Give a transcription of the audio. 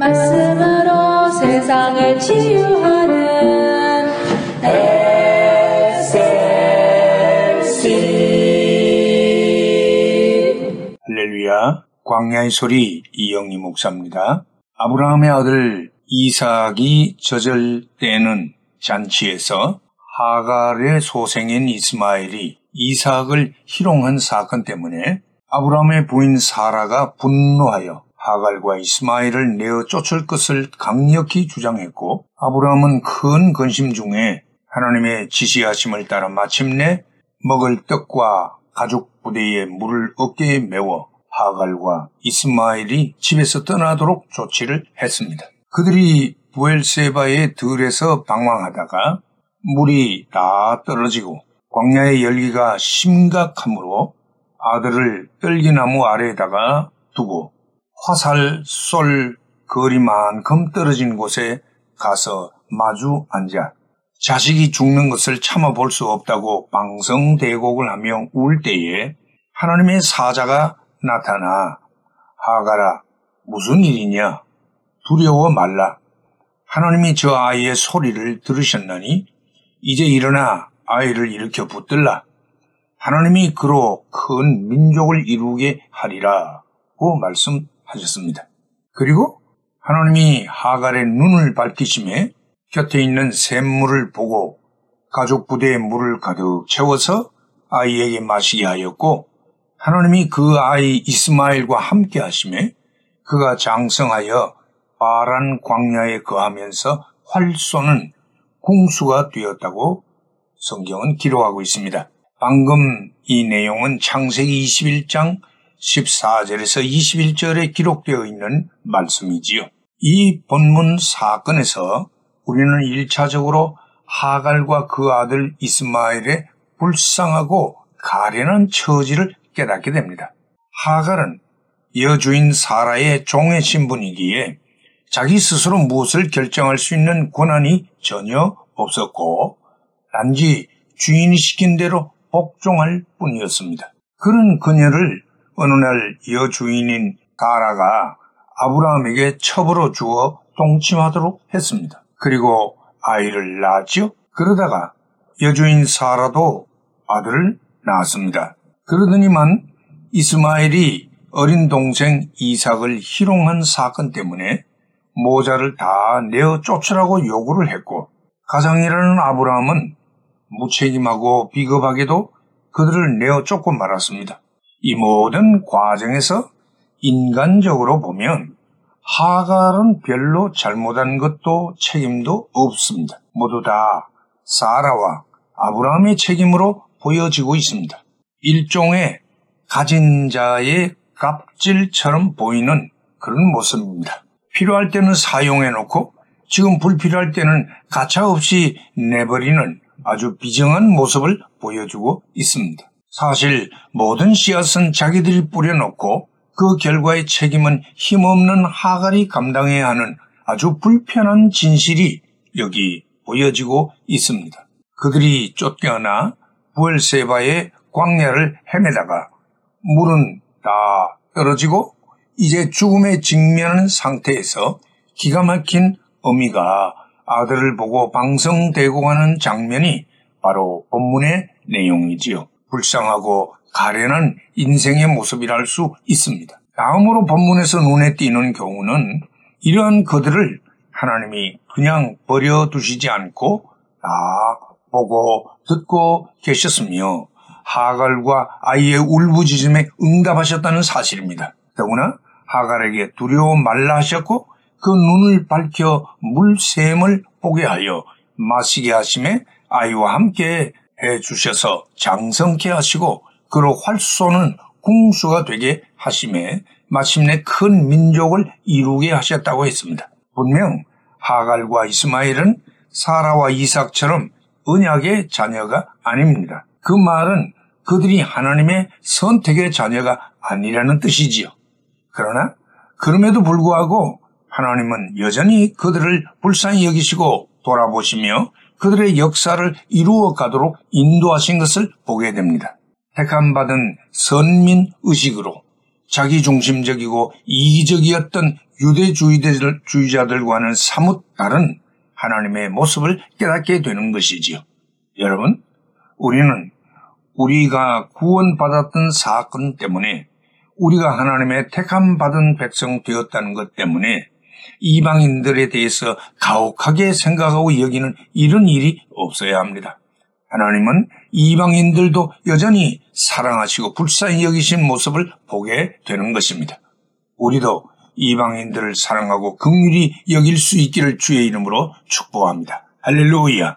말씀으로 세상을 치유하는 SLC 할렐루야. 광야의 소리 이영리 목사입니다. 아브라함의 아들 이삭이 저절되는 잔치에서 하갈의 소생인 이스마엘이 이삭을 희롱한 사건 때문에 아브라함의 부인 사라가 분노하여 하갈과 이스마엘을 내어 쫓을 것을 강력히 주장했고 아브라함은 큰 근심 중에 하나님의 지시하심을 따라 마침내 먹을 떡과 가죽 부대에 물을 어깨에 메워 하갈과 이스마엘이 집에서 떠나도록 조치를 했습니다. 그들이 부엘세바의 들에서 방황하다가 물이 다 떨어지고 광야의 열기가 심각하므로 아들을 떨기나무 아래에다가 두고 화살 쏠 거리만큼 떨어진 곳에 가서 마주 앉아 자식이 죽는 것을 참아볼 수 없다고 방성대곡을 하며 울 때에 하나님의 사자가 나타나 하가라 무슨 일이냐? 두려워 말라. 하나님이 저 아이의 소리를 들으셨나니 이제 일어나 아이를 일으켜 붙들라. 하나님이 그로 큰 민족을 이루게 하리라고 말씀 하셨습니다. 그리고 하나님이 하갈의 눈을 밝히심에 곁에 있는 샘물을 보고 가족 부대에 물을 가득 채워서 아이에게 마시게 하였고 하나님이 그 아이 이스마엘과 함께 하심에 그가 장성하여 파란 광야에 거하면서 활 쏘는 궁수가 되었다고 성경은 기록하고 있습니다. 방금 이 내용은 창세기 21장 14절에서 21절에 기록되어 있는 말씀이지요. 이 본문 사건에서 우리는 1차적으로 하갈과 그 아들 이스마엘의 불쌍하고 가련한 처지를 깨닫게 됩니다. 하갈은 여주인 사라의 종의 신분이기에 자기 스스로 무엇을 결정할 수 있는 권한이 전혀 없었고 단지 주인이 시킨 대로 복종할 뿐이었습니다. 그런 그녀를 어느 날 여주인인 가라가 아브라함에게 첩으로 주어 동침하도록 했습니다. 그리고 아이를 낳았지요. 그러다가 여주인 사라도 아들을 낳았습니다. 그러더니만 이스마엘이 어린 동생 이삭을 희롱한 사건 때문에 모자를 다 내어 쫓으라고 요구를 했고 가장이라는 아브라함은 무책임하고 비겁하게도 그들을 내어 쫓고 말았습니다. 이 모든 과정에서 인간적으로 보면 하갈은 별로 잘못한 것도 책임도 없습니다. 모두 다 사라와 아브라함의 책임으로 보여지고 있습니다. 일종의 가진 자의 갑질처럼 보이는 그런 모습입니다. 필요할 때는 사용해 놓고 지금 불필요할 때는 가차없이 내버리는 아주 비정한 모습을 보여주고 있습니다. 사실 모든 씨앗은 자기들이 뿌려놓고 그 결과의 책임은 힘없는 하갈이 감당해야 하는 아주 불편한 진실이 여기 보여지고 있습니다. 그들이 쫓겨나 부엘세바의 광야를 헤매다가 물은 다 떨어지고 이제 죽음에 직면한 상태에서 기가 막힌 어미가 아들을 보고 방성대고 가는 장면이 바로 본문의 내용이지요. 불쌍하고 가련한 인생의 모습이랄 수 있습니다. 다음으로 본문에서 눈에 띄는 경우는 이러한 그들을 하나님이 그냥 버려두시지 않고 다 보고 듣고 계셨으며 하갈과 아이의 울부짖음에 응답하셨다는 사실입니다. 더구나 하갈에게 두려워 말라 하셨고 그 눈을 밝혀 물샘을 보게 하여 마시게 하심에 아이와 함께 해 주셔서 장성케 하시고 그로 활 쏘는 궁수가 되게 하심에 마침내 큰 민족을 이루게 하셨다고 했습니다. 분명 하갈과 이스마엘은 사라와 이삭처럼 언약의 자녀가 아닙니다. 그 말은 그들이 하나님의 선택의 자녀가 아니라는 뜻이지요. 그러나 그럼에도 불구하고 하나님은 여전히 그들을 불쌍히 여기시고 돌아보시며 그들의 역사를 이루어 가도록 인도하신 것을 보게 됩니다. 택함받은 선민 의식으로 자기 중심적이고 이기적이었던 유대주의자들과는 사뭇 다른 하나님의 모습을 깨닫게 되는 것이지요. 여러분, 우리는 우리가 구원받았던 사건 때문에 우리가 하나님의 택함 받은 백성 되었다는 것 때문에 이방인들에 대해서 가혹하게 생각하고 여기는 이런 일이 없어야 합니다. 하나님은 이방인들도 여전히 사랑하시고 불쌍히 여기신 모습을 보게 되는 것입니다. 우리도 이방인들을 사랑하고 극률이 여길 수 있기를 주의 이름으로 축복합니다. 할렐루야.